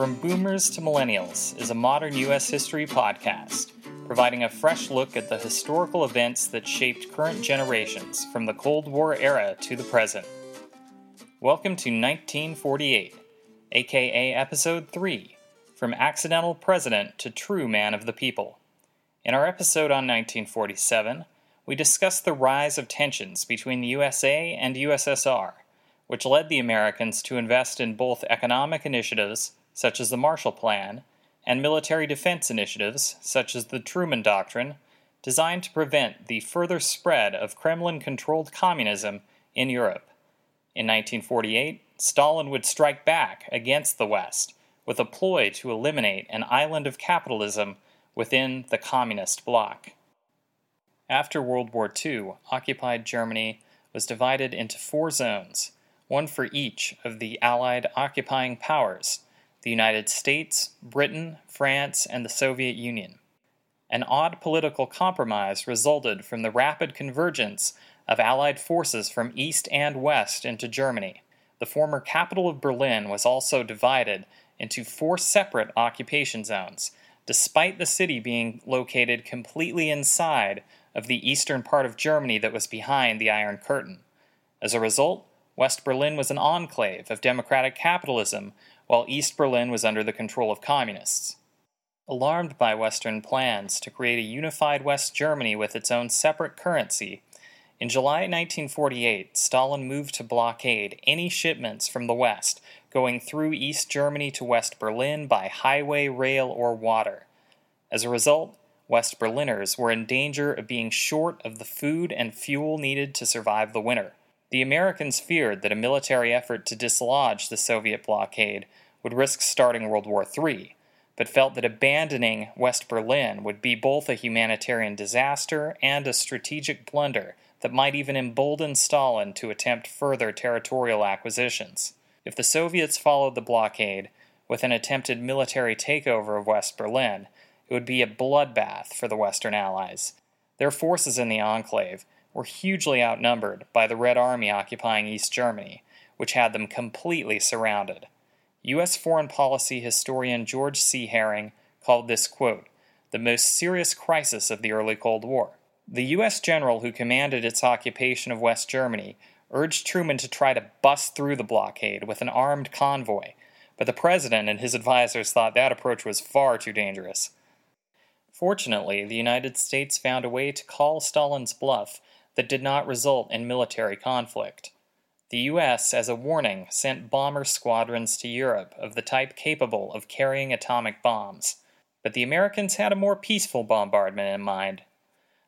From Boomers to Millennials is a modern U.S. history podcast, providing a fresh look at the historical events that shaped current generations from the Cold War era to the present. Welcome to 1948, aka Episode 3 From Accidental President to True Man of the People. In our episode on 1947, we discuss the rise of tensions between the USA and USSR, which led the Americans to invest in both economic initiatives such as the Marshall Plan, and military defense initiatives, such as the Truman Doctrine, designed to prevent the further spread of Kremlin controlled communism in Europe. In 1948, Stalin would strike back against the West with a ploy to eliminate an island of capitalism within the communist bloc. After World War II, occupied Germany was divided into four zones, one for each of the Allied occupying powers the United States, Britain, France, and the Soviet Union. An odd political compromise resulted from the rapid convergence of Allied forces from east and west into Germany. The former capital of Berlin was also divided into four separate occupation zones, despite the city being located completely inside of the eastern part of Germany that was behind the Iron Curtain. As a result, West Berlin was an enclave of democratic capitalism while East Berlin was under the control of communists. Alarmed by Western plans to create a unified West Germany with its own separate currency, in July 1948, Stalin moved to blockade any shipments from the West going through East Germany to West Berlin by highway, rail, or water. As a result, West Berliners were in danger of being short of the food and fuel needed to survive the winter. The Americans feared that a military effort to dislodge the Soviet blockade would risk starting World War III, but felt that abandoning West Berlin would be both a humanitarian disaster and a strategic blunder that might even embolden Stalin to attempt further territorial acquisitions. If the Soviets followed the blockade with an attempted military takeover of West Berlin, it would be a bloodbath for the Western Allies. Their forces in the enclave were hugely outnumbered by the Red Army occupying East Germany, which had them completely surrounded. U.S. foreign policy historian George C. Herring called this quote, the most serious crisis of the early Cold War. The U.S. general who commanded its occupation of West Germany urged Truman to try to bust through the blockade with an armed convoy, but the president and his advisers thought that approach was far too dangerous. Fortunately, the United States found a way to call Stalin's bluff that did not result in military conflict. The U.S., as a warning, sent bomber squadrons to Europe of the type capable of carrying atomic bombs. But the Americans had a more peaceful bombardment in mind.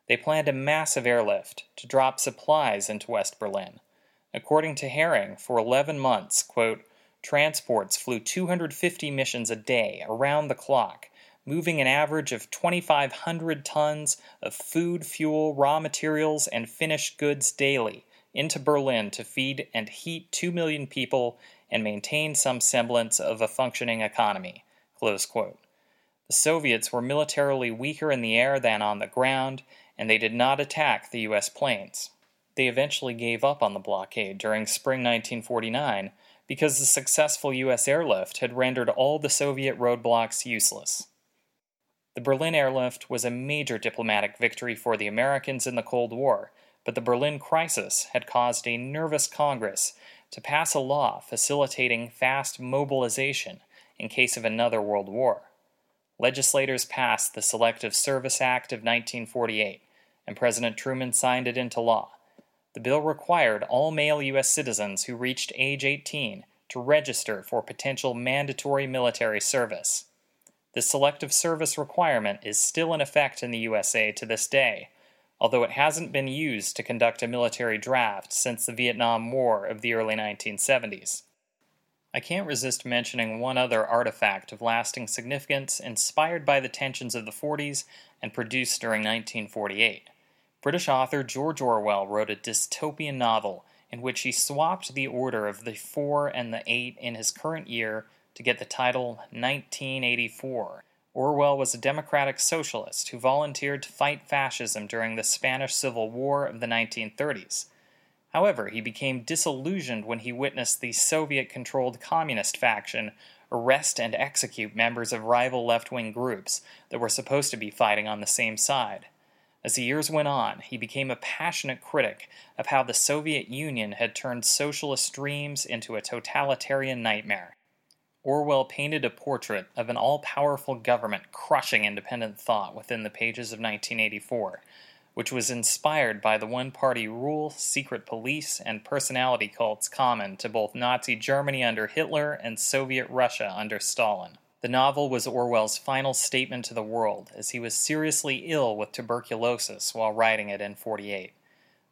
They planned a massive airlift to drop supplies into West Berlin. According to Herring, for 11 months, quote, transports flew 250 missions a day around the clock moving an average of 2,500 tons of food, fuel, raw materials, and finished goods daily into Berlin to feed and heat 2 million people and maintain some semblance of a functioning economy. The Soviets were militarily weaker in the air than on the ground, and they did not attack the U.S. planes. They eventually gave up on the blockade during spring 1949 because the successful U.S. airlift had rendered all the Soviet roadblocks useless. The Berlin airlift was a major diplomatic victory for the Americans in the Cold War, but the Berlin crisis had caused a nervous Congress to pass a law facilitating fast mobilization in case of another world war. Legislators passed the Selective Service Act of 1948, and President Truman signed it into law. The bill required all male U.S. citizens who reached age 18 to register for potential mandatory military service. The selective service requirement is still in effect in the USA to this day, although it hasn't been used to conduct a military draft since the Vietnam War of the early 1970s. I can't resist mentioning one other artifact of lasting significance inspired by the tensions of the 40s and produced during 1948. British author George Orwell wrote a dystopian novel in which he swapped the order of the 4 and the 8 in his current year to get the title 1984. Orwell was a democratic socialist who volunteered to fight fascism during the Spanish Civil War of the 1930s. However, he became disillusioned when he witnessed the Soviet controlled communist faction arrest and execute members of rival left wing groups that were supposed to be fighting on the same side. As the years went on, he became a passionate critic of how the Soviet Union had turned socialist dreams into a totalitarian nightmare. Orwell painted a portrait of an all powerful government crushing independent thought within the pages of 1984, which was inspired by the one party rule, secret police, and personality cults common to both Nazi Germany under Hitler and Soviet Russia under Stalin. The novel was Orwell's final statement to the world, as he was seriously ill with tuberculosis while writing it in 48.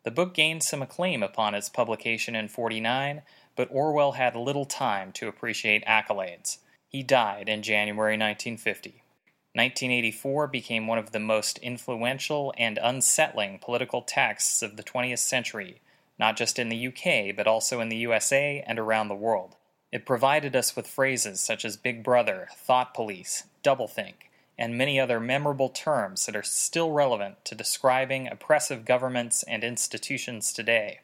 The book gained some acclaim upon its publication in 49, but Orwell had little time to appreciate accolades. He died in January 1950. 1984 became one of the most influential and unsettling political texts of the 20th century, not just in the UK, but also in the USA and around the world. It provided us with phrases such as Big Brother, Thought Police, Doublethink, and many other memorable terms that are still relevant to describing oppressive governments and institutions today.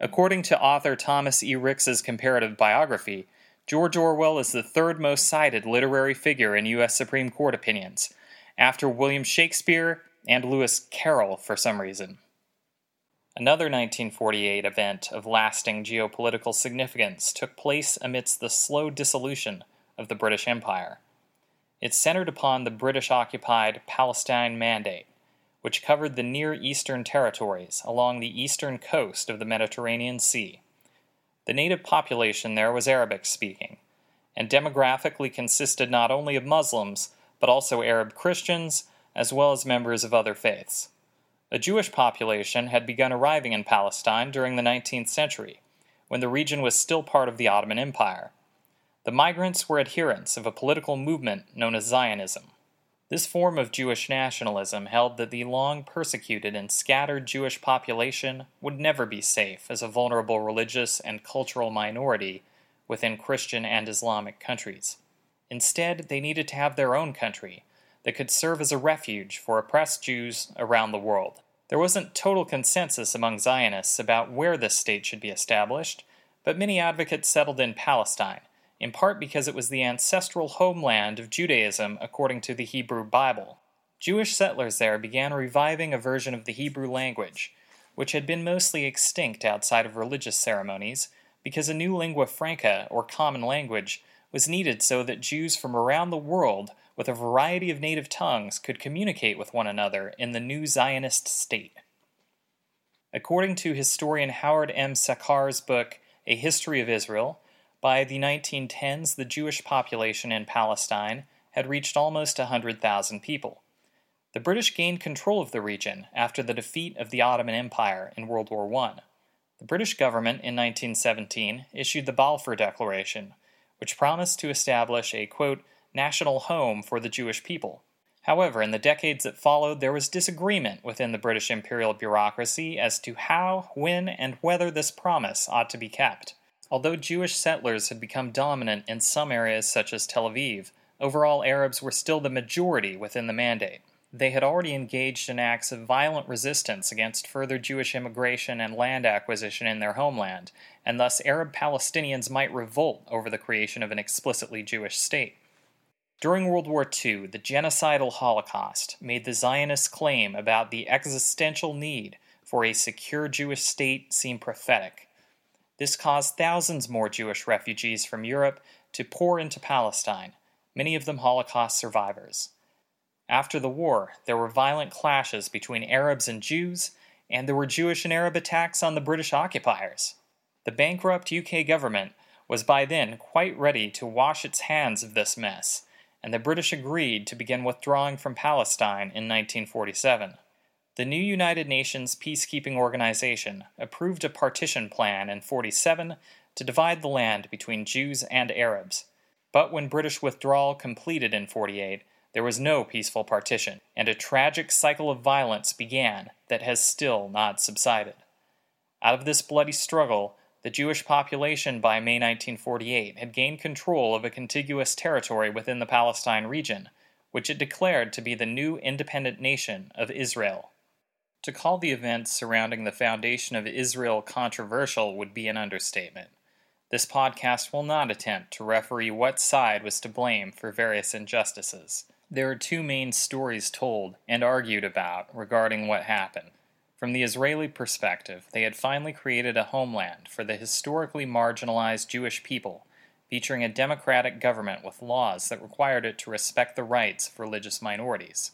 According to author Thomas E. Ricks's comparative biography, George Orwell is the third most cited literary figure in U.S. Supreme Court opinions, after William Shakespeare and Lewis Carroll for some reason. Another 1948 event of lasting geopolitical significance took place amidst the slow dissolution of the British Empire. It centered upon the British occupied Palestine Mandate, which covered the Near Eastern territories along the eastern coast of the Mediterranean Sea. The native population there was Arabic speaking, and demographically consisted not only of Muslims, but also Arab Christians, as well as members of other faiths. A Jewish population had begun arriving in Palestine during the 19th century, when the region was still part of the Ottoman Empire. The migrants were adherents of a political movement known as Zionism. This form of Jewish nationalism held that the long persecuted and scattered Jewish population would never be safe as a vulnerable religious and cultural minority within Christian and Islamic countries. Instead, they needed to have their own country that could serve as a refuge for oppressed Jews around the world. There wasn't total consensus among Zionists about where this state should be established, but many advocates settled in Palestine, in part because it was the ancestral homeland of Judaism according to the Hebrew Bible. Jewish settlers there began reviving a version of the Hebrew language, which had been mostly extinct outside of religious ceremonies, because a new lingua franca, or common language, was needed so that Jews from around the world with a variety of native tongues could communicate with one another in the new Zionist state. According to historian Howard M. Sachar's book, A History of Israel, by the 1910s, the Jewish population in Palestine had reached almost 100,000 people. The British gained control of the region after the defeat of the Ottoman Empire in World War I. The British government in 1917 issued the Balfour Declaration, which promised to establish a, quote, national home for the Jewish people. However, in the decades that followed, there was disagreement within the British imperial bureaucracy as to how, when, and whether this promise ought to be kept. Although Jewish settlers had become dominant in some areas such as Tel Aviv, overall Arabs were still the majority within the mandate. They had already engaged in acts of violent resistance against further Jewish immigration and land acquisition in their homeland, and thus Arab Palestinians might revolt over the creation of an explicitly Jewish state. During World War II, the genocidal Holocaust made the Zionist claim about the existential need for a secure Jewish state seem prophetic. This caused thousands more Jewish refugees from Europe to pour into Palestine, many of them Holocaust survivors. After the war, there were violent clashes between Arabs and Jews, and there were Jewish and Arab attacks on the British occupiers. The bankrupt UK government was by then quite ready to wash its hands of this mess and the British agreed to begin withdrawing from Palestine in 1947. The new United Nations peacekeeping organization approved a partition plan in 47 to divide the land between Jews and Arabs. But when British withdrawal completed in 48, there was no peaceful partition, and a tragic cycle of violence began that has still not subsided. Out of this bloody struggle, the Jewish population by May 1948 had gained control of a contiguous territory within the Palestine region, which it declared to be the new independent nation of Israel. To call the events surrounding the foundation of Israel controversial would be an understatement. This podcast will not attempt to referee what side was to blame for various injustices. There are two main stories told and argued about regarding what happened. From the Israeli perspective, they had finally created a homeland for the historically marginalized Jewish people, featuring a democratic government with laws that required it to respect the rights of religious minorities.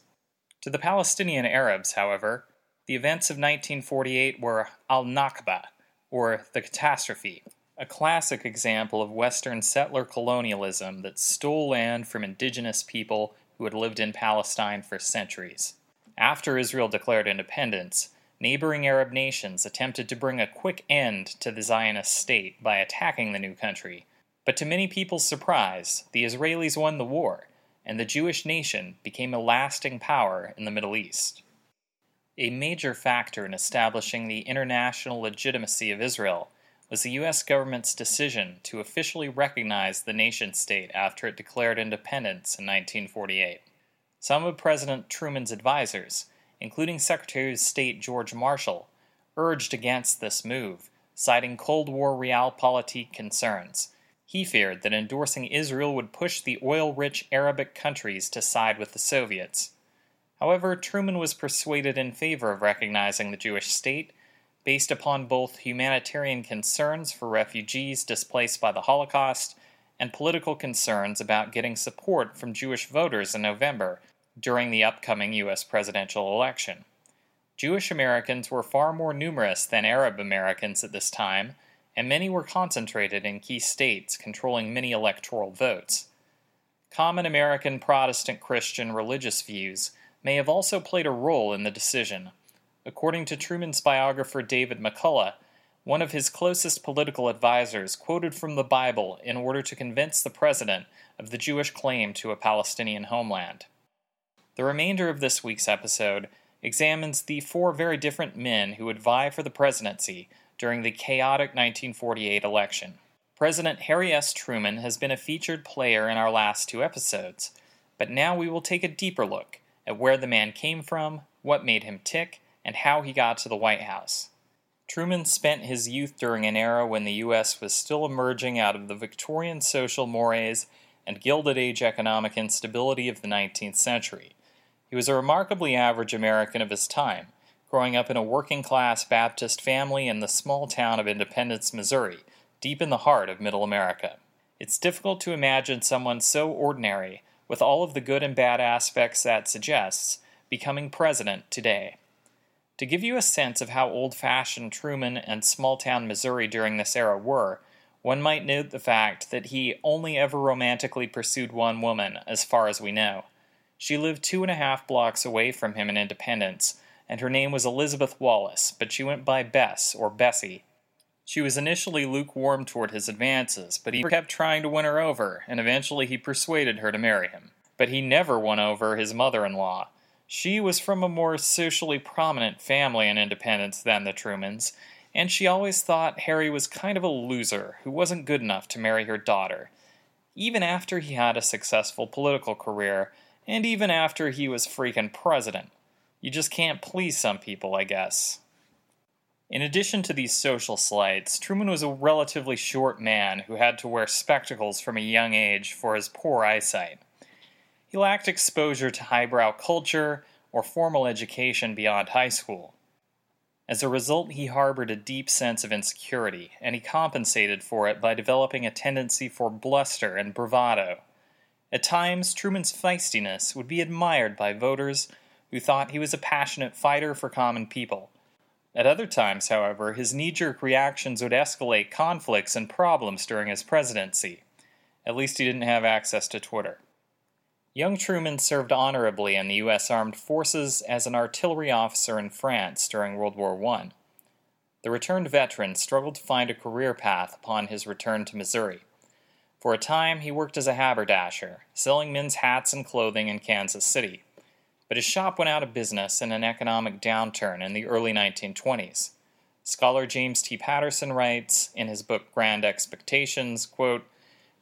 To the Palestinian Arabs, however, the events of 1948 were al Nakba, or the catastrophe, a classic example of Western settler colonialism that stole land from indigenous people who had lived in Palestine for centuries. After Israel declared independence, neighboring Arab nations attempted to bring a quick end to the Zionist state by attacking the new country. But to many people's surprise, the Israelis won the war, and the Jewish nation became a lasting power in the Middle East. A major factor in establishing the international legitimacy of Israel was the U.S. government's decision to officially recognize the nation state after it declared independence in 1948. Some of President Truman's advisers, including Secretary of State George Marshall, urged against this move, citing Cold War realpolitik concerns. He feared that endorsing Israel would push the oil rich Arabic countries to side with the Soviets. However, Truman was persuaded in favor of recognizing the Jewish state based upon both humanitarian concerns for refugees displaced by the Holocaust and political concerns about getting support from Jewish voters in November during the upcoming U.S. presidential election. Jewish Americans were far more numerous than Arab Americans at this time, and many were concentrated in key states controlling many electoral votes. Common American Protestant Christian religious views may have also played a role in the decision. According to Truman's biographer David McCullough, one of his closest political advisers quoted from the Bible in order to convince the president of the Jewish claim to a Palestinian homeland. The remainder of this week's episode examines the four very different men who would vie for the presidency during the chaotic 1948 election. President Harry S. Truman has been a featured player in our last two episodes, but now we will take a deeper look at where the man came from, what made him tick, and how he got to the White House. Truman spent his youth during an era when the U.S. was still emerging out of the Victorian social mores and Gilded Age economic instability of the 19th century. He was a remarkably average American of his time, growing up in a working class Baptist family in the small town of Independence, Missouri, deep in the heart of Middle America. It's difficult to imagine someone so ordinary, with all of the good and bad aspects that suggests, becoming president today. To give you a sense of how old fashioned Truman and small town Missouri during this era were, one might note the fact that he only ever romantically pursued one woman, as far as we know. She lived two and a half blocks away from him in Independence, and her name was Elizabeth Wallace, but she went by Bess or Bessie. She was initially lukewarm toward his advances, but he kept trying to win her over, and eventually he persuaded her to marry him. But he never won over his mother in law. She was from a more socially prominent family in Independence than the Trumans, and she always thought Harry was kind of a loser who wasn't good enough to marry her daughter. Even after he had a successful political career, and even after he was freaking president. You just can't please some people, I guess. In addition to these social slights, Truman was a relatively short man who had to wear spectacles from a young age for his poor eyesight. He lacked exposure to highbrow culture or formal education beyond high school. As a result, he harbored a deep sense of insecurity, and he compensated for it by developing a tendency for bluster and bravado. At times, Truman's feistiness would be admired by voters who thought he was a passionate fighter for common people. At other times, however, his knee jerk reactions would escalate conflicts and problems during his presidency. At least he didn't have access to Twitter. Young Truman served honorably in the U.S. Armed Forces as an artillery officer in France during World War I. The returned veteran struggled to find a career path upon his return to Missouri. For a time, he worked as a haberdasher, selling men's hats and clothing in Kansas City. But his shop went out of business in an economic downturn in the early 1920s. Scholar James T. Patterson writes in his book Grand Expectations, quote,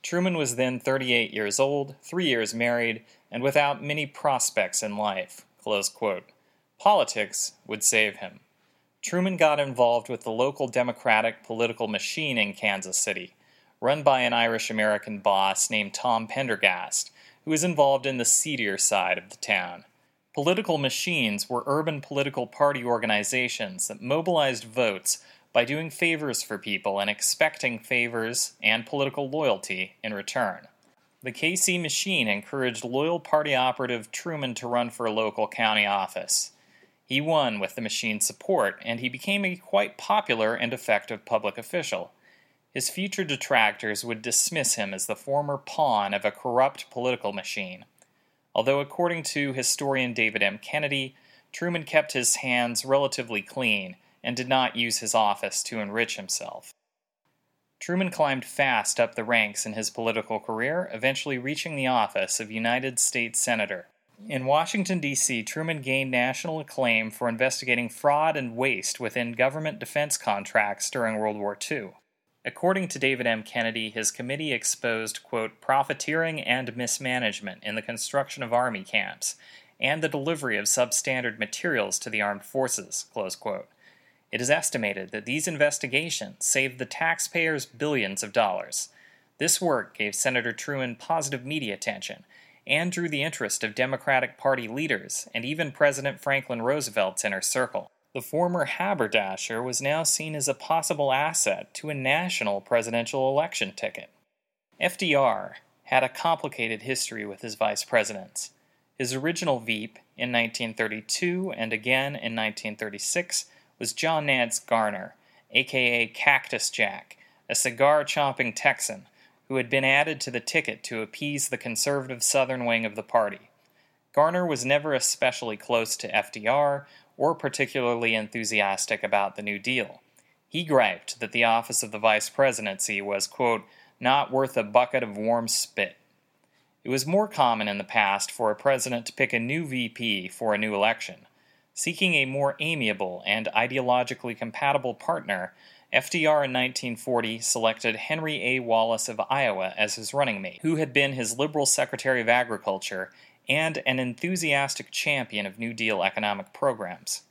Truman was then 38 years old, three years married, and without many prospects in life. Politics would save him. Truman got involved with the local Democratic political machine in Kansas City, run by an Irish American boss named Tom Pendergast, who was involved in the seedier side of the town. Political machines were urban political party organizations that mobilized votes by doing favors for people and expecting favors and political loyalty in return. The KC machine encouraged loyal party operative Truman to run for a local county office. He won with the machine's support, and he became a quite popular and effective public official. His future detractors would dismiss him as the former pawn of a corrupt political machine. Although, according to historian David M. Kennedy, Truman kept his hands relatively clean and did not use his office to enrich himself. Truman climbed fast up the ranks in his political career, eventually reaching the office of United States Senator. In Washington, D.C., Truman gained national acclaim for investigating fraud and waste within government defense contracts during World War II. According to David M. Kennedy, his committee exposed, quote, profiteering and mismanagement in the construction of army camps and the delivery of substandard materials to the armed forces, close quote. It is estimated that these investigations saved the taxpayers billions of dollars. This work gave Senator Truman positive media attention and drew the interest of Democratic Party leaders and even President Franklin Roosevelt's inner circle. The former haberdasher was now seen as a possible asset to a national presidential election ticket. FDR had a complicated history with his vice presidents. His original Veep in 1932 and again in 1936 was John Nance Garner, aka Cactus Jack, a cigar chomping Texan who had been added to the ticket to appease the conservative southern wing of the party. Garner was never especially close to FDR or particularly enthusiastic about the New Deal. He griped that the office of the vice presidency was, quote, not worth a bucket of warm spit. It was more common in the past for a president to pick a new VP for a new election. Seeking a more amiable and ideologically compatible partner, FDR in 1940 selected Henry A. Wallace of Iowa as his running mate, who had been his Liberal Secretary of Agriculture and an enthusiastic champion of New Deal economic programs.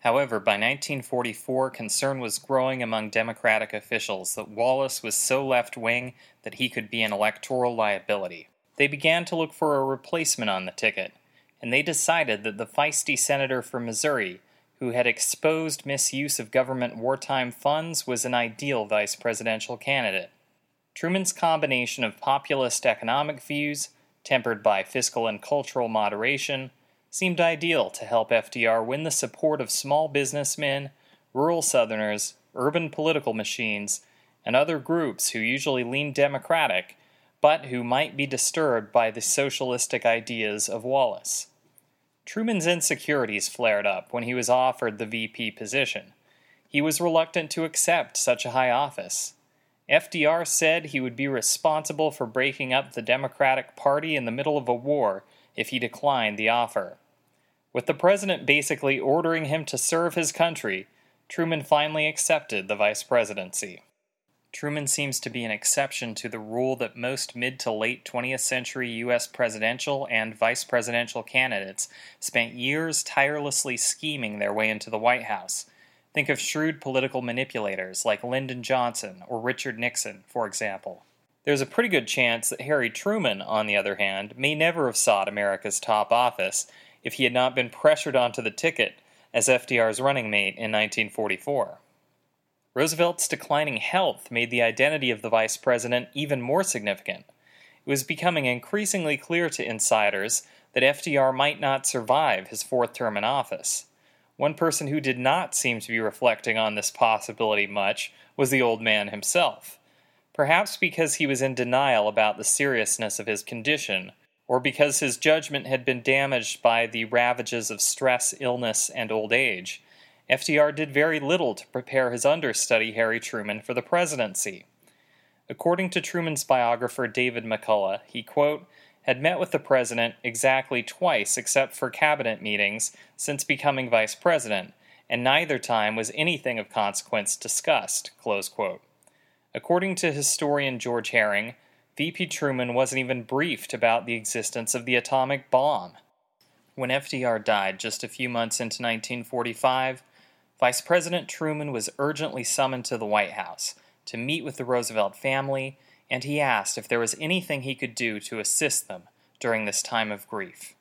However, by 1944, concern was growing among Democratic officials that Wallace was so left wing that he could be an electoral liability. They began to look for a replacement on the ticket, and they decided that the feisty senator from Missouri, who had exposed misuse of government wartime funds, was an ideal vice presidential candidate. Truman's combination of populist economic views, tempered by fiscal and cultural moderation, seemed ideal to help FDR win the support of small businessmen, rural Southerners, urban political machines, and other groups who usually lean Democratic but who might be disturbed by the socialistic ideas of Wallace. Truman's insecurities flared up when he was offered the VP position. He was reluctant to accept such a high office. FDR said he would be responsible for breaking up the Democratic Party in the middle of a war if he declined the offer. With the president basically ordering him to serve his country, Truman finally accepted the vice presidency. Truman seems to be an exception to the rule that most mid to late 20th century U.S. presidential and vice presidential candidates spent years tirelessly scheming their way into the White House. Think of shrewd political manipulators like Lyndon Johnson or Richard Nixon, for example. There's a pretty good chance that Harry Truman, on the other hand, may never have sought America's top office if he had not been pressured onto the ticket as FDR's running mate in 1944. Roosevelt's declining health made the identity of the vice president even more significant. It was becoming increasingly clear to insiders that FDR might not survive his fourth term in office. One person who did not seem to be reflecting on this possibility much was the old man himself. Perhaps because he was in denial about the seriousness of his condition, or because his judgment had been damaged by the ravages of stress, illness, and old age, FDR did very little to prepare his understudy Harry Truman for the presidency. According to Truman's biographer David McCullough, he, quote, had met with the president exactly twice except for cabinet meetings since becoming vice president, and neither time was anything of consequence discussed, According to historian George Herring, VP Truman wasn't even briefed about the existence of the atomic bomb. When FDR died just a few months into 1945, Vice President Truman was urgently summoned to the White House to meet with the Roosevelt family and he asked if there was anything he could do to assist them during this time of grief.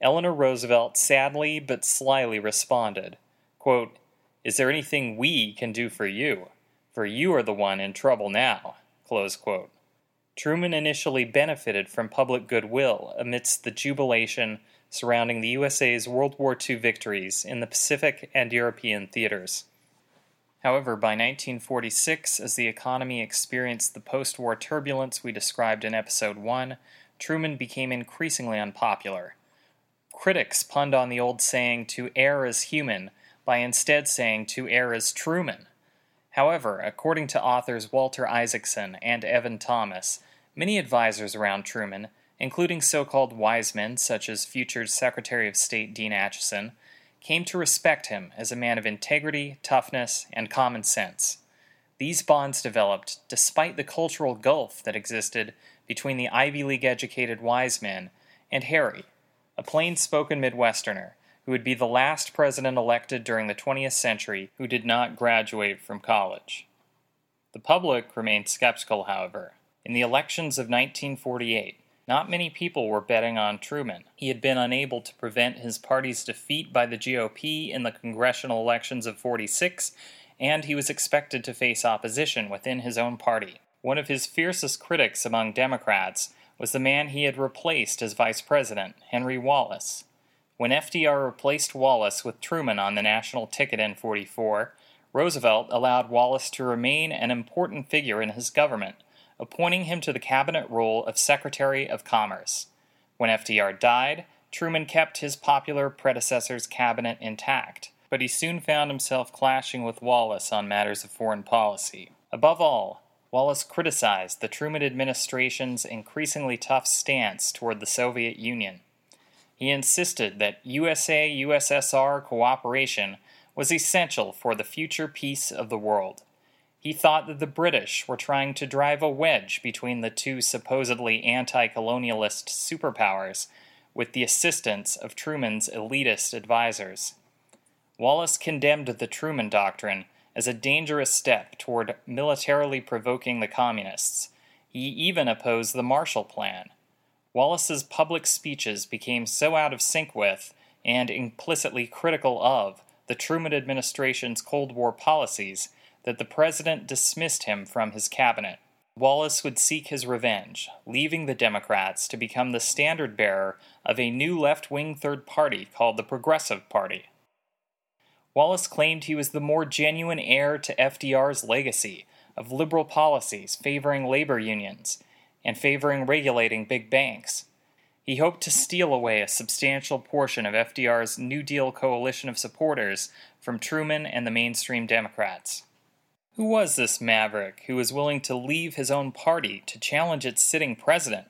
Eleanor Roosevelt sadly but slyly responded, quote, Is there anything we can do for you? For you are the one in trouble now. Truman initially benefited from public goodwill amidst the jubilation surrounding the USA's World War II victories in the Pacific and European theaters. However, by 1946, as the economy experienced the post war turbulence we described in Episode 1, Truman became increasingly unpopular. Critics punned on the old saying to err is human by instead saying to err is Truman. However, according to authors Walter Isaacson and Evan Thomas, many advisers around Truman, including so called wise men such as future Secretary of State Dean Acheson, came to respect him as a man of integrity, toughness, and common sense. These bonds developed despite the cultural gulf that existed between the Ivy League educated wise men and Harry, a plain spoken Midwesterner who would be the last president elected during the 20th century who did not graduate from college. The public remained skeptical, however. In the elections of 1948, not many people were betting on Truman. He had been unable to prevent his party's defeat by the GOP in the congressional elections of 46, and he was expected to face opposition within his own party. One of his fiercest critics among Democrats was the man he had replaced as vice president, Henry Wallace. When FDR replaced Wallace with Truman on the national ticket in 44, Roosevelt allowed Wallace to remain an important figure in his government, appointing him to the cabinet role of Secretary of Commerce. When FDR died, Truman kept his popular predecessor's cabinet intact, but he soon found himself clashing with Wallace on matters of foreign policy. Above all, Wallace criticized the Truman administration's increasingly tough stance toward the Soviet Union. He insisted that USA USSR cooperation was essential for the future peace of the world. He thought that the British were trying to drive a wedge between the two supposedly anti colonialist superpowers with the assistance of Truman's elitist advisers. Wallace condemned the Truman Doctrine as a dangerous step toward militarily provoking the communists. He even opposed the Marshall Plan. Wallace's public speeches became so out of sync with, and implicitly critical of, the Truman administration's Cold War policies that the president dismissed him from his cabinet. Wallace would seek his revenge, leaving the Democrats to become the standard bearer of a new left wing third party called the Progressive Party. Wallace claimed he was the more genuine heir to FDR's legacy of liberal policies favoring labor unions and favoring regulating big banks. He hoped to steal away a substantial portion of FDR's New Deal coalition of supporters from Truman and the mainstream Democrats. Who was this maverick who was willing to leave his own party to challenge its sitting president?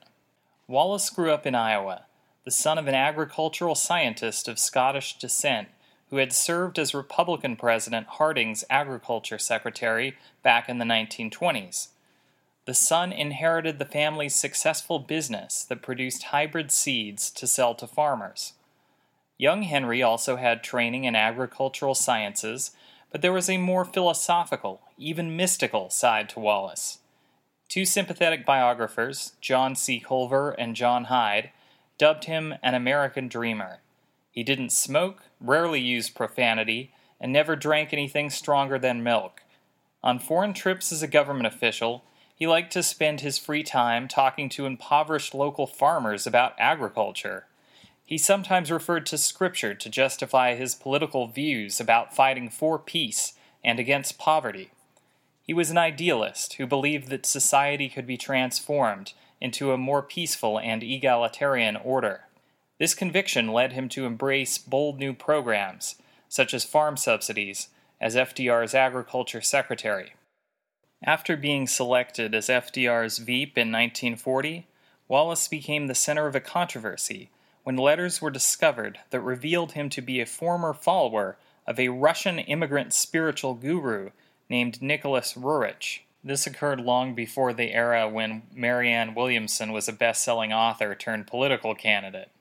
Wallace grew up in Iowa, the son of an agricultural scientist of Scottish descent who had served as Republican President Harding's agriculture secretary back in the 1920s. The son inherited the family's successful business that produced hybrid seeds to sell to farmers. Young Henry also had training in agricultural sciences, but there was a more philosophical, even mystical side to Wallace. Two sympathetic biographers, John C. Culver and John Hyde, dubbed him an American dreamer. He didn't smoke, rarely used profanity, and never drank anything stronger than milk. On foreign trips as a government official, he liked to spend his free time talking to impoverished local farmers about agriculture. He sometimes referred to scripture to justify his political views about fighting for peace and against poverty. He was an idealist who believed that society could be transformed into a more peaceful and egalitarian order. This conviction led him to embrace bold new programs, such as farm subsidies, as FDR's agriculture secretary. After being selected as FDR's Veep in 1940, Wallace became the center of a controversy when letters were discovered that revealed him to be a former follower of a Russian immigrant spiritual guru named Nicholas Roerich. This occurred long before the era when Marianne Williamson was a best selling author turned political candidate.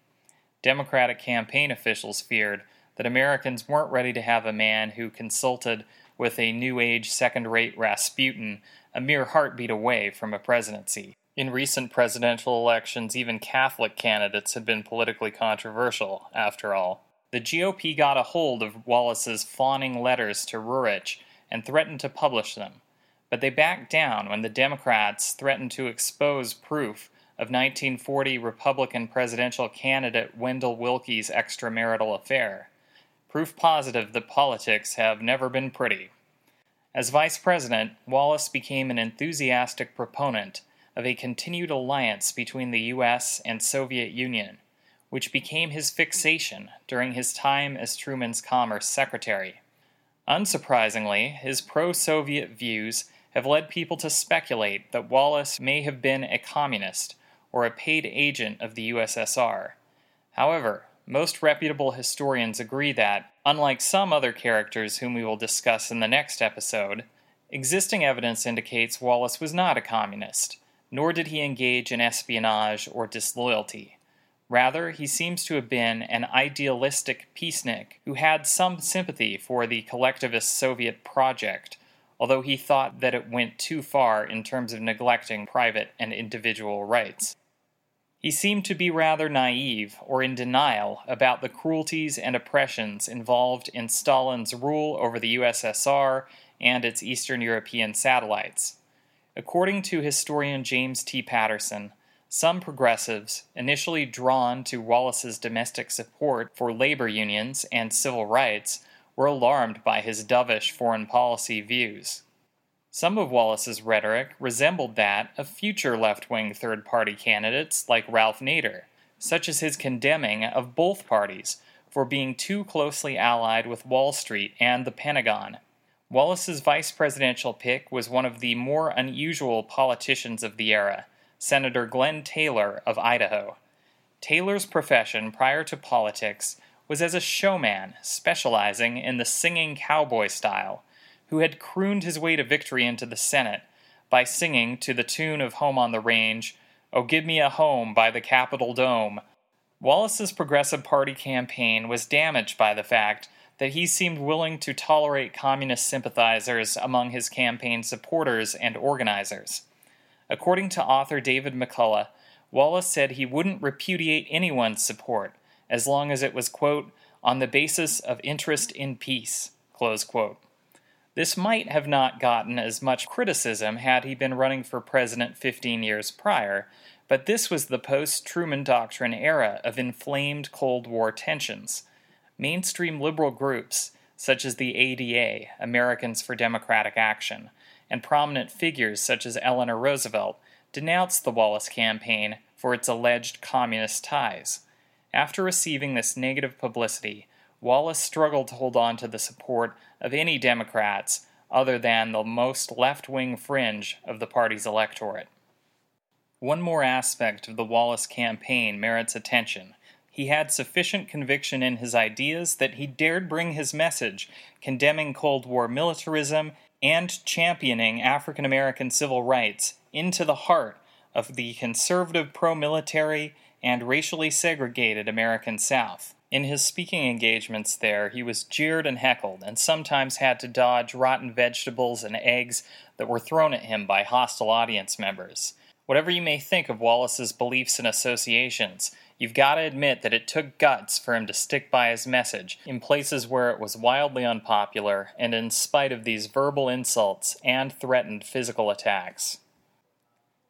Democratic campaign officials feared that Americans weren't ready to have a man who consulted with a new age second rate Rasputin a mere heartbeat away from a presidency. In recent presidential elections, even Catholic candidates had been politically controversial, after all. The GOP got a hold of Wallace's fawning letters to Roerich and threatened to publish them, but they backed down when the Democrats threatened to expose proof of 1940 Republican presidential candidate Wendell Willkie's extramarital affair. Proof positive that politics have never been pretty. As vice president, Wallace became an enthusiastic proponent of a continued alliance between the US and Soviet Union, which became his fixation during his time as Truman's Commerce Secretary. Unsurprisingly, his pro Soviet views have led people to speculate that Wallace may have been a communist or a paid agent of the USSR. However, most reputable historians agree that, unlike some other characters whom we will discuss in the next episode, existing evidence indicates Wallace was not a communist, nor did he engage in espionage or disloyalty. Rather, he seems to have been an idealistic peacenik who had some sympathy for the collectivist Soviet project, although he thought that it went too far in terms of neglecting private and individual rights. He seemed to be rather naive or in denial about the cruelties and oppressions involved in Stalin's rule over the USSR and its Eastern European satellites. According to historian James T. Patterson, some progressives, initially drawn to Wallace's domestic support for labor unions and civil rights, were alarmed by his dovish foreign policy views. Some of Wallace's rhetoric resembled that of future left wing third party candidates like Ralph Nader, such as his condemning of both parties for being too closely allied with Wall Street and the Pentagon. Wallace's vice presidential pick was one of the more unusual politicians of the era, Senator Glenn Taylor of Idaho. Taylor's profession prior to politics was as a showman, specializing in the singing cowboy style who had crooned his way to victory into the Senate by singing to the tune of Home on the Range, Oh Give Me a Home by the Capitol Dome. Wallace's Progressive Party campaign was damaged by the fact that he seemed willing to tolerate communist sympathizers among his campaign supporters and organizers. According to author David McCullough, Wallace said he wouldn't repudiate anyone's support as long as it was, quote, on the basis of interest in peace, close quote. This might have not gotten as much criticism had he been running for president 15 years prior, but this was the post Truman Doctrine era of inflamed Cold War tensions. Mainstream liberal groups, such as the ADA, Americans for Democratic Action, and prominent figures such as Eleanor Roosevelt, denounced the Wallace campaign for its alleged communist ties. After receiving this negative publicity, Wallace struggled to hold on to the support of any Democrats other than the most left wing fringe of the party's electorate. One more aspect of the Wallace campaign merits attention. He had sufficient conviction in his ideas that he dared bring his message, condemning Cold War militarism and championing African American civil rights, into the heart of the conservative pro military and racially segregated American South. In his speaking engagements there, he was jeered and heckled, and sometimes had to dodge rotten vegetables and eggs that were thrown at him by hostile audience members. Whatever you may think of Wallace's beliefs and associations, you've got to admit that it took guts for him to stick by his message in places where it was wildly unpopular and in spite of these verbal insults and threatened physical attacks.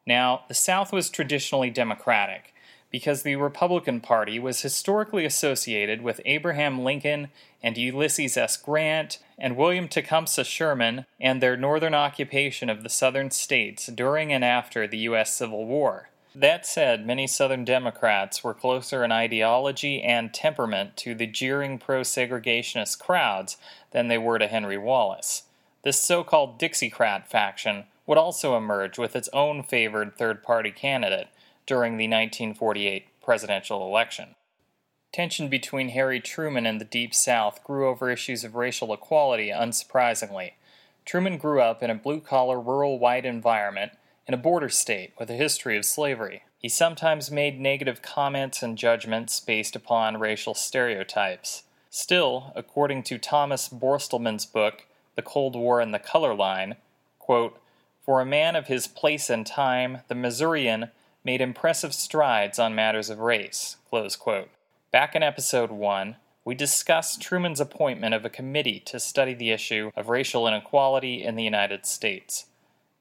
Now, the South was traditionally Democratic because the Republican Party was historically associated with Abraham Lincoln and Ulysses S. Grant and William Tecumseh Sherman and their northern occupation of the southern states during and after the U.S. Civil War. That said, many Southern Democrats were closer in ideology and temperament to the jeering pro segregationist crowds than they were to Henry Wallace. This so called Dixiecrat faction would also emerge with its own favored third party candidate, during the 1948 presidential election. Tension between Harry Truman and the Deep South grew over issues of racial equality, unsurprisingly. Truman grew up in a blue collar, rural white environment in a border state with a history of slavery. He sometimes made negative comments and judgments based upon racial stereotypes. Still, according to Thomas Borstelmann's book, The Cold War and the Color Line, quote, For a man of his place and time, the Missourian made impressive strides on matters of race. Back in episode 1, we discussed Truman's appointment of a committee to study the issue of racial inequality in the United States.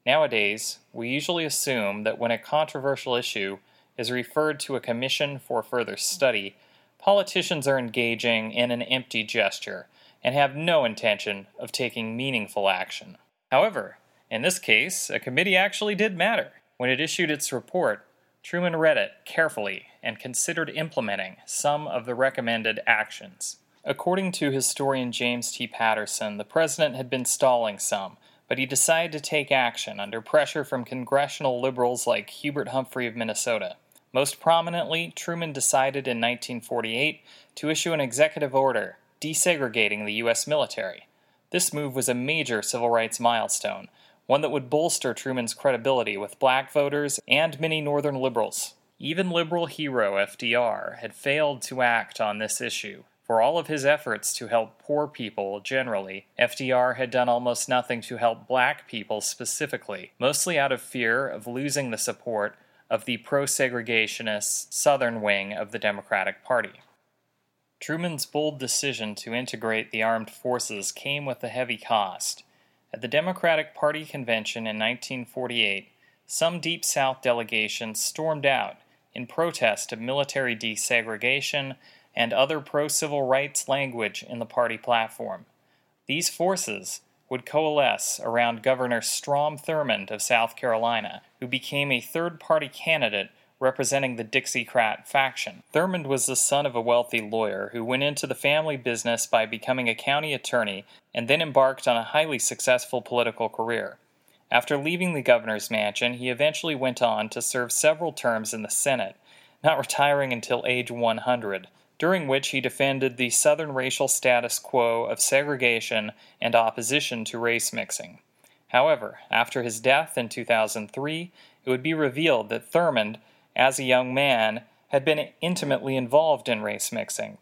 Nowadays, we usually assume that when a controversial issue is referred to a commission for further study, politicians are engaging in an empty gesture and have no intention of taking meaningful action. However, in this case, a committee actually did matter. When it issued its report, Truman read it carefully and considered implementing some of the recommended actions. According to historian James T. Patterson, the president had been stalling some, but he decided to take action under pressure from congressional liberals like Hubert Humphrey of Minnesota. Most prominently, Truman decided in 1948 to issue an executive order desegregating the U.S. military. This move was a major civil rights milestone, one that would bolster Truman's credibility with black voters and many Northern liberals. Even liberal hero FDR had failed to act on this issue. For all of his efforts to help poor people generally, FDR had done almost nothing to help black people specifically, mostly out of fear of losing the support of the pro segregationist Southern wing of the Democratic Party. Truman's bold decision to integrate the armed forces came with a heavy cost. At the Democratic Party convention in 1948, some Deep South delegations stormed out in protest of military desegregation and other pro civil rights language in the party platform. These forces would coalesce around Governor Strom Thurmond of South Carolina, who became a third party candidate representing the Dixiecrat faction. Thurmond was the son of a wealthy lawyer who went into the family business by becoming a county attorney and then embarked on a highly successful political career. After leaving the governor's mansion, he eventually went on to serve several terms in the Senate, not retiring until age 100, during which he defended the Southern racial status quo of segregation and opposition to race mixing. However, after his death in 2003, it would be revealed that Thurmond as a young man, had been intimately involved in race mixing.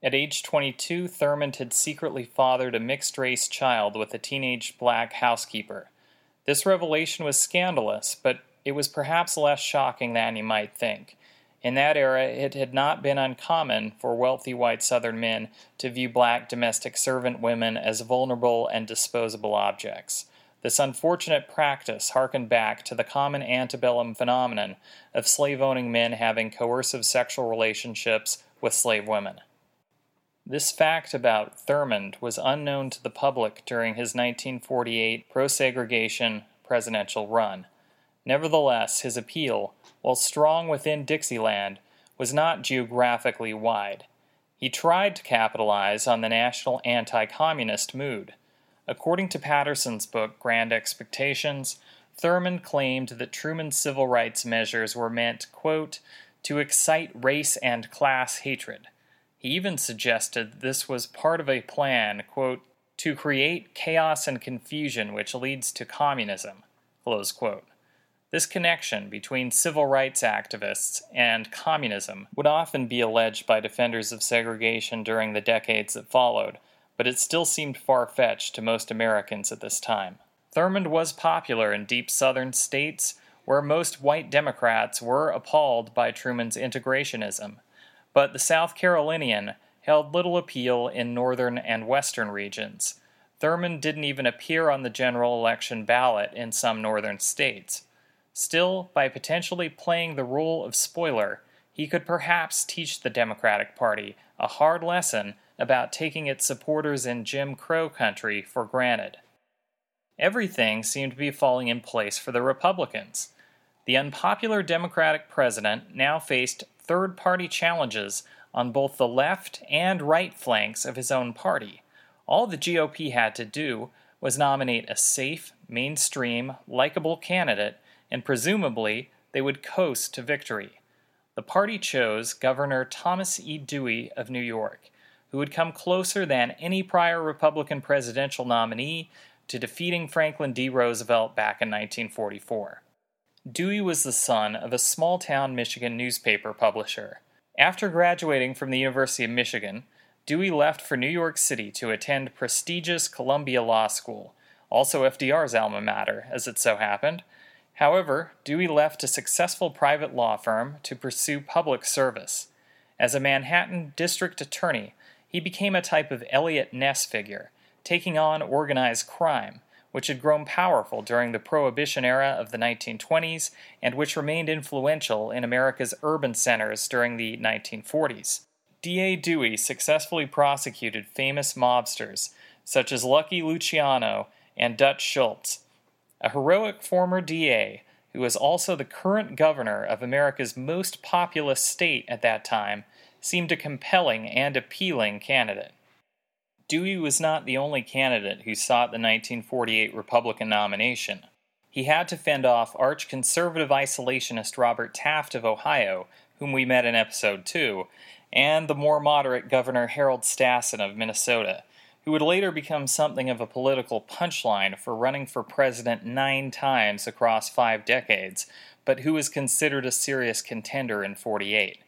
At age 22, Thurmond had secretly fathered a mixed race child with a teenage black housekeeper. This revelation was scandalous, but it was perhaps less shocking than you might think. In that era, it had not been uncommon for wealthy white Southern men to view black domestic servant women as vulnerable and disposable objects. This unfortunate practice harkened back to the common antebellum phenomenon of slave owning men having coercive sexual relationships with slave women. This fact about Thurmond was unknown to the public during his 1948 pro segregation presidential run. Nevertheless, his appeal, while strong within Dixieland, was not geographically wide. He tried to capitalize on the national anti communist mood. According to Patterson's book, Grand Expectations, Thurmond claimed that Truman's civil rights measures were meant, quote, to excite race and class hatred. He even suggested this was part of a plan, quote, to create chaos and confusion which leads to communism, close quote. This connection between civil rights activists and communism would often be alleged by defenders of segregation during the decades that followed, but it still seemed far fetched to most Americans at this time. Thurmond was popular in deep southern states where most white Democrats were appalled by Truman's integrationism, but the South Carolinian held little appeal in northern and western regions. Thurmond didn't even appear on the general election ballot in some northern states. Still, by potentially playing the role of spoiler, he could perhaps teach the Democratic Party a hard lesson about taking its supporters in Jim Crow country for granted. Everything seemed to be falling in place for the Republicans. The unpopular Democratic president now faced third party challenges on both the left and right flanks of his own party. All the GOP had to do was nominate a safe, mainstream, likable candidate, and presumably they would coast to victory. The party chose Governor Thomas E. Dewey of New York who would come closer than any prior Republican presidential nominee to defeating Franklin D. Roosevelt back in 1944. Dewey was the son of a small town Michigan newspaper publisher. After graduating from the University of Michigan, Dewey left for New York City to attend prestigious Columbia Law School, also FDR's alma mater, as it so happened. However, Dewey left a successful private law firm to pursue public service. As a Manhattan district attorney, he became a type of Eliot Ness figure, taking on organized crime, which had grown powerful during the Prohibition era of the 1920s and which remained influential in America's urban centers during the 1940s. D.A. Dewey successfully prosecuted famous mobsters such as Lucky Luciano and Dutch Schultz, a heroic former DA who was also the current governor of America's most populous state at that time, seemed a compelling and appealing candidate. Dewey was not the only candidate who sought the 1948 Republican nomination. He had to fend off arch conservative isolationist Robert Taft of Ohio, whom we met in episode 2, and the more moderate Governor Harold Stassen of Minnesota, who would later become something of a political punchline for running for president nine times across five decades, but who was considered a serious contender in 48.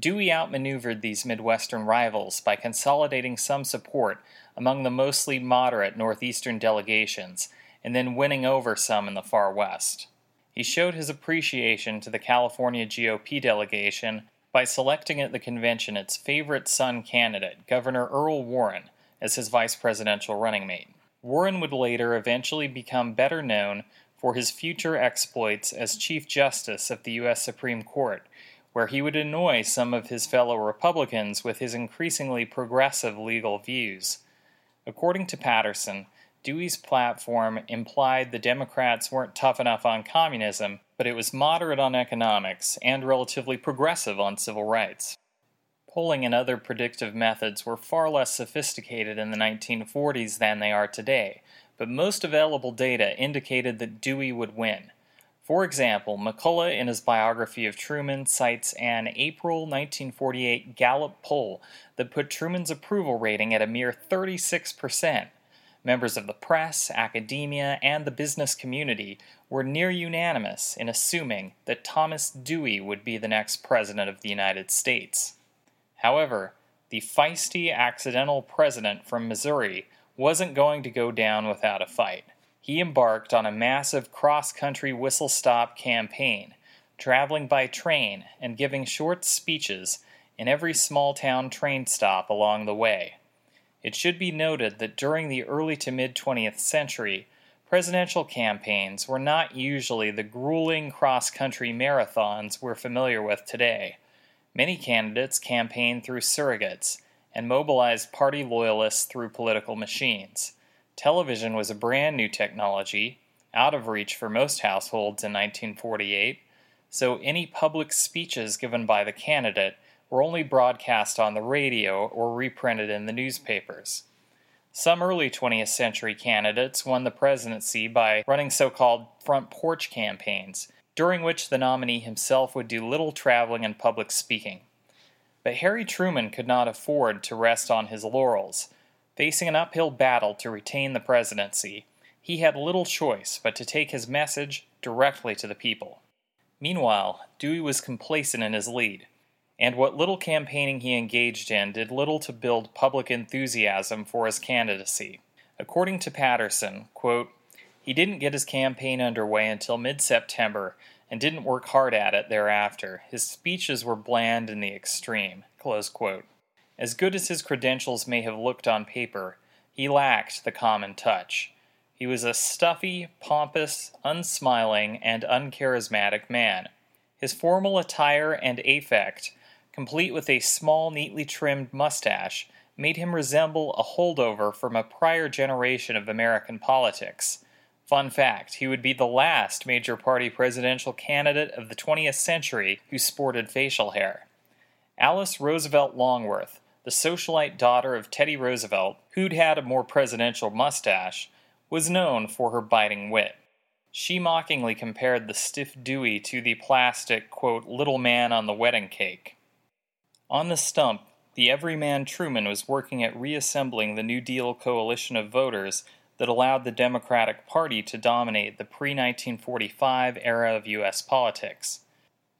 Dewey outmaneuvered these Midwestern rivals by consolidating some support among the mostly moderate Northeastern delegations and then winning over some in the far West. He showed his appreciation to the California GOP delegation by selecting at the convention its favorite son candidate, Governor Earl Warren, as his vice presidential running mate. Warren would later eventually become better known for his future exploits as Chief Justice of the U.S. Supreme Court, where he would annoy some of his fellow Republicans with his increasingly progressive legal views. According to Patterson, Dewey's platform implied the Democrats weren't tough enough on communism, but it was moderate on economics and relatively progressive on civil rights. Polling and other predictive methods were far less sophisticated in the 1940s than they are today, but most available data indicated that Dewey would win. For example, McCullough, in his biography of Truman, cites an April 1948 Gallup poll that put Truman's approval rating at a mere 36 percent. Members of the press, academia, and the business community were near unanimous in assuming that Thomas Dewey would be the next President of the United States. However, the feisty accidental president from Missouri wasn't going to go down without a fight. He embarked on a massive cross country whistle stop campaign, traveling by train and giving short speeches in every small town train stop along the way. It should be noted that during the early to mid 20th century, presidential campaigns were not usually the grueling cross country marathons we're familiar with today. Many candidates campaigned through surrogates and mobilized party loyalists through political machines. Television was a brand new technology, out of reach for most households in 1948, so any public speeches given by the candidate were only broadcast on the radio or reprinted in the newspapers. Some early 20th century candidates won the presidency by running so called front porch campaigns, during which the nominee himself would do little traveling and public speaking. But Harry Truman could not afford to rest on his laurels. Facing an uphill battle to retain the presidency, he had little choice but to take his message directly to the people. Meanwhile, Dewey was complacent in his lead and what little campaigning he engaged in did little to build public enthusiasm for his candidacy. According to Patterson, quote, he didn't get his campaign underway until mid September and didn't work hard at it thereafter. His speeches were bland in the extreme. As good as his credentials may have looked on paper, he lacked the common touch. He was a stuffy, pompous, unsmiling, and uncharismatic man. His formal attire and affect complete with a small, neatly trimmed mustache, made him resemble a holdover from a prior generation of American politics. Fun fact he would be the last major party presidential candidate of the 20th century who sported facial hair. Alice Roosevelt Longworth, the socialite daughter of Teddy Roosevelt, who'd had a more presidential mustache, was known for her biting wit. She mockingly compared the stiff Dewey to the plastic, quote, little man on the wedding cake. On the stump, the everyman Truman was working at reassembling the New Deal coalition of voters that allowed the Democratic Party to dominate the pre 1945 era of U.S. politics.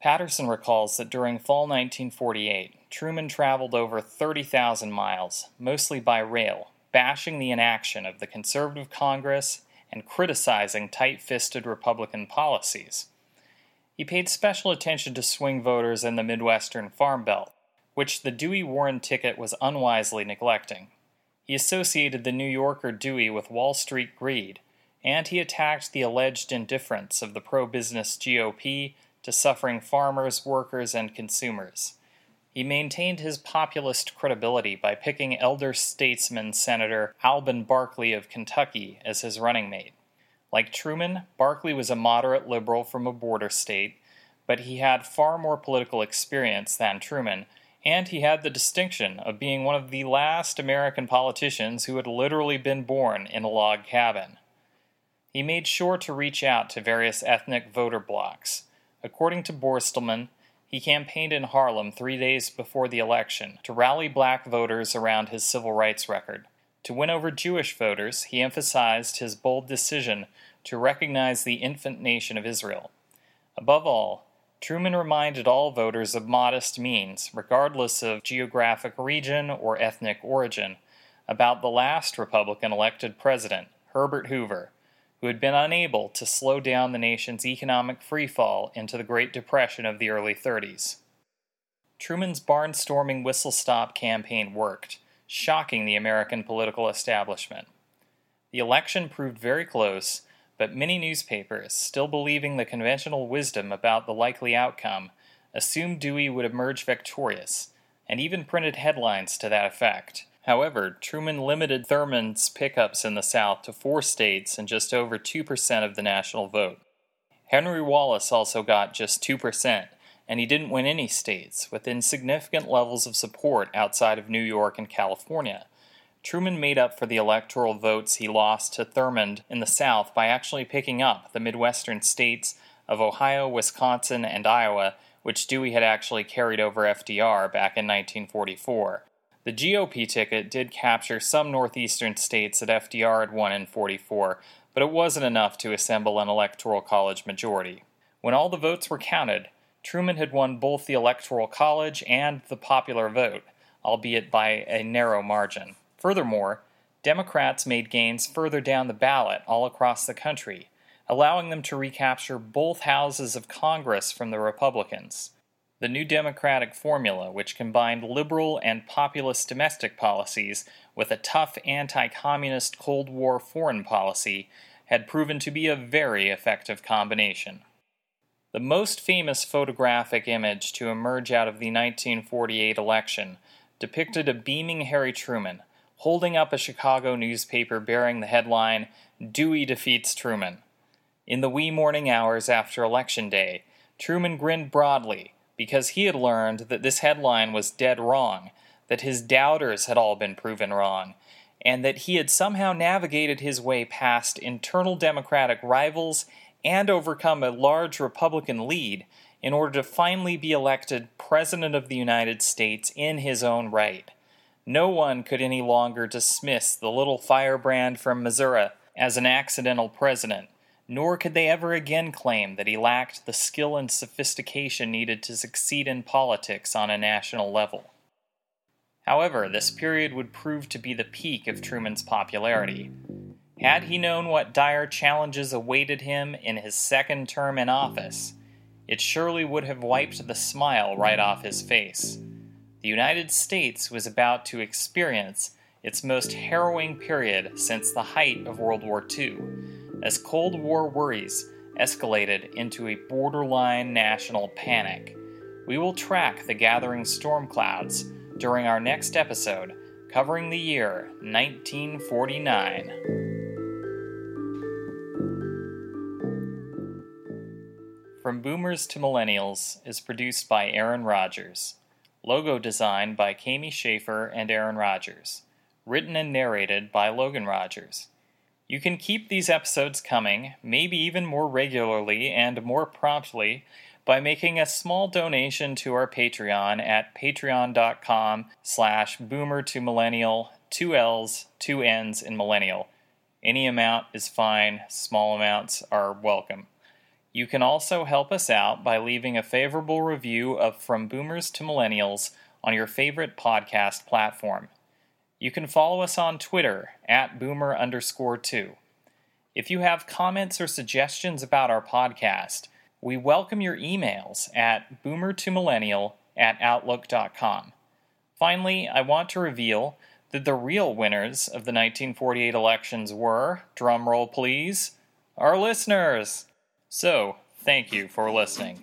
Patterson recalls that during fall 1948, Truman traveled over 30,000 miles, mostly by rail, bashing the inaction of the conservative Congress and criticizing tight fisted Republican policies. He paid special attention to swing voters in the Midwestern Farm Belt, which the Dewey Warren ticket was unwisely neglecting. He associated the New Yorker Dewey with Wall Street greed, and he attacked the alleged indifference of the pro business GOP to suffering farmers, workers, and consumers. He maintained his populist credibility by picking elder statesman Senator Alben Barkley of Kentucky as his running mate. Like Truman, Barkley was a moderate liberal from a border state, but he had far more political experience than Truman, and he had the distinction of being one of the last American politicians who had literally been born in a log cabin. He made sure to reach out to various ethnic voter blocs. According to Borstelmann, he campaigned in Harlem three days before the election to rally black voters around his civil rights record. To win over Jewish voters, he emphasized his bold decision to recognize the infant nation of Israel. Above all, Truman reminded all voters of modest means, regardless of geographic region or ethnic origin, about the last Republican elected president, Herbert Hoover, who had been unable to slow down the nation's economic freefall into the Great Depression of the early 30s. Truman's barnstorming whistle stop campaign worked shocking the American political establishment. The election proved very close, but many newspapers, still believing the conventional wisdom about the likely outcome, assumed Dewey would emerge victorious, and even printed headlines to that effect. However, Truman limited Thurmond's pickups in the South to four states and just over 2% of the national vote. Henry Wallace also got just 2%, and he didn't win any states, with insignificant levels of support outside of New York and California. Truman made up for the electoral votes he lost to Thurmond in the South by actually picking up the Midwestern states of Ohio, Wisconsin, and Iowa, which Dewey had actually carried over FDR back in 1944. The GOP ticket did capture some northeastern states that FDR had won in 44, but it wasn't enough to assemble an electoral college majority. When all the votes were counted, Truman had won both the Electoral College and the popular vote, albeit by a narrow margin. Furthermore, Democrats made gains further down the ballot all across the country, allowing them to recapture both houses of Congress from the Republicans. The new Democratic formula, which combined liberal and populist domestic policies with a tough anti communist Cold War foreign policy, had proven to be a very effective combination. The most famous photographic image to emerge out of the 1948 election depicted a beaming Harry Truman holding up a Chicago newspaper bearing the headline, Dewey Defeats Truman. In the wee morning hours after Election Day, Truman grinned broadly because he had learned that this headline was dead wrong, that his doubters had all been proven wrong, and that he had somehow navigated his way past internal Democratic rivals and overcome a large Republican lead in order to finally be elected President of the United States in his own right. No one could any longer dismiss the little firebrand from Missouri as an accidental president, nor could they ever again claim that he lacked the skill and sophistication needed to succeed in politics on a national level. However, this period would prove to be the peak of Truman's popularity. Had he known what dire challenges awaited him in his second term in office, it surely would have wiped the smile right off his face. The United States was about to experience its most harrowing period since the height of World War II, as Cold War worries escalated into a borderline national panic. We will track the gathering storm clouds during our next episode covering the year 1949. From Boomers to Millennials is produced by Aaron Rodgers. Logo design by Kami Schaefer and Aaron Rodgers. Written and narrated by Logan Rodgers. You can keep these episodes coming, maybe even more regularly and more promptly, by making a small donation to our Patreon at patreon.com slash boomer to millennial, two L's, two N's in millennial. Any amount is fine, small amounts are welcome. You can also help us out by leaving a favorable review of From Boomers to Millennials on your favorite podcast platform. You can follow us on Twitter at boomer underscore two. If you have comments or suggestions about our podcast, we welcome your emails at boomer2millennial at outlook.com. Finally, I want to reveal that the real winners of the 1948 elections were, drumroll please, our listeners. So, thank you for listening.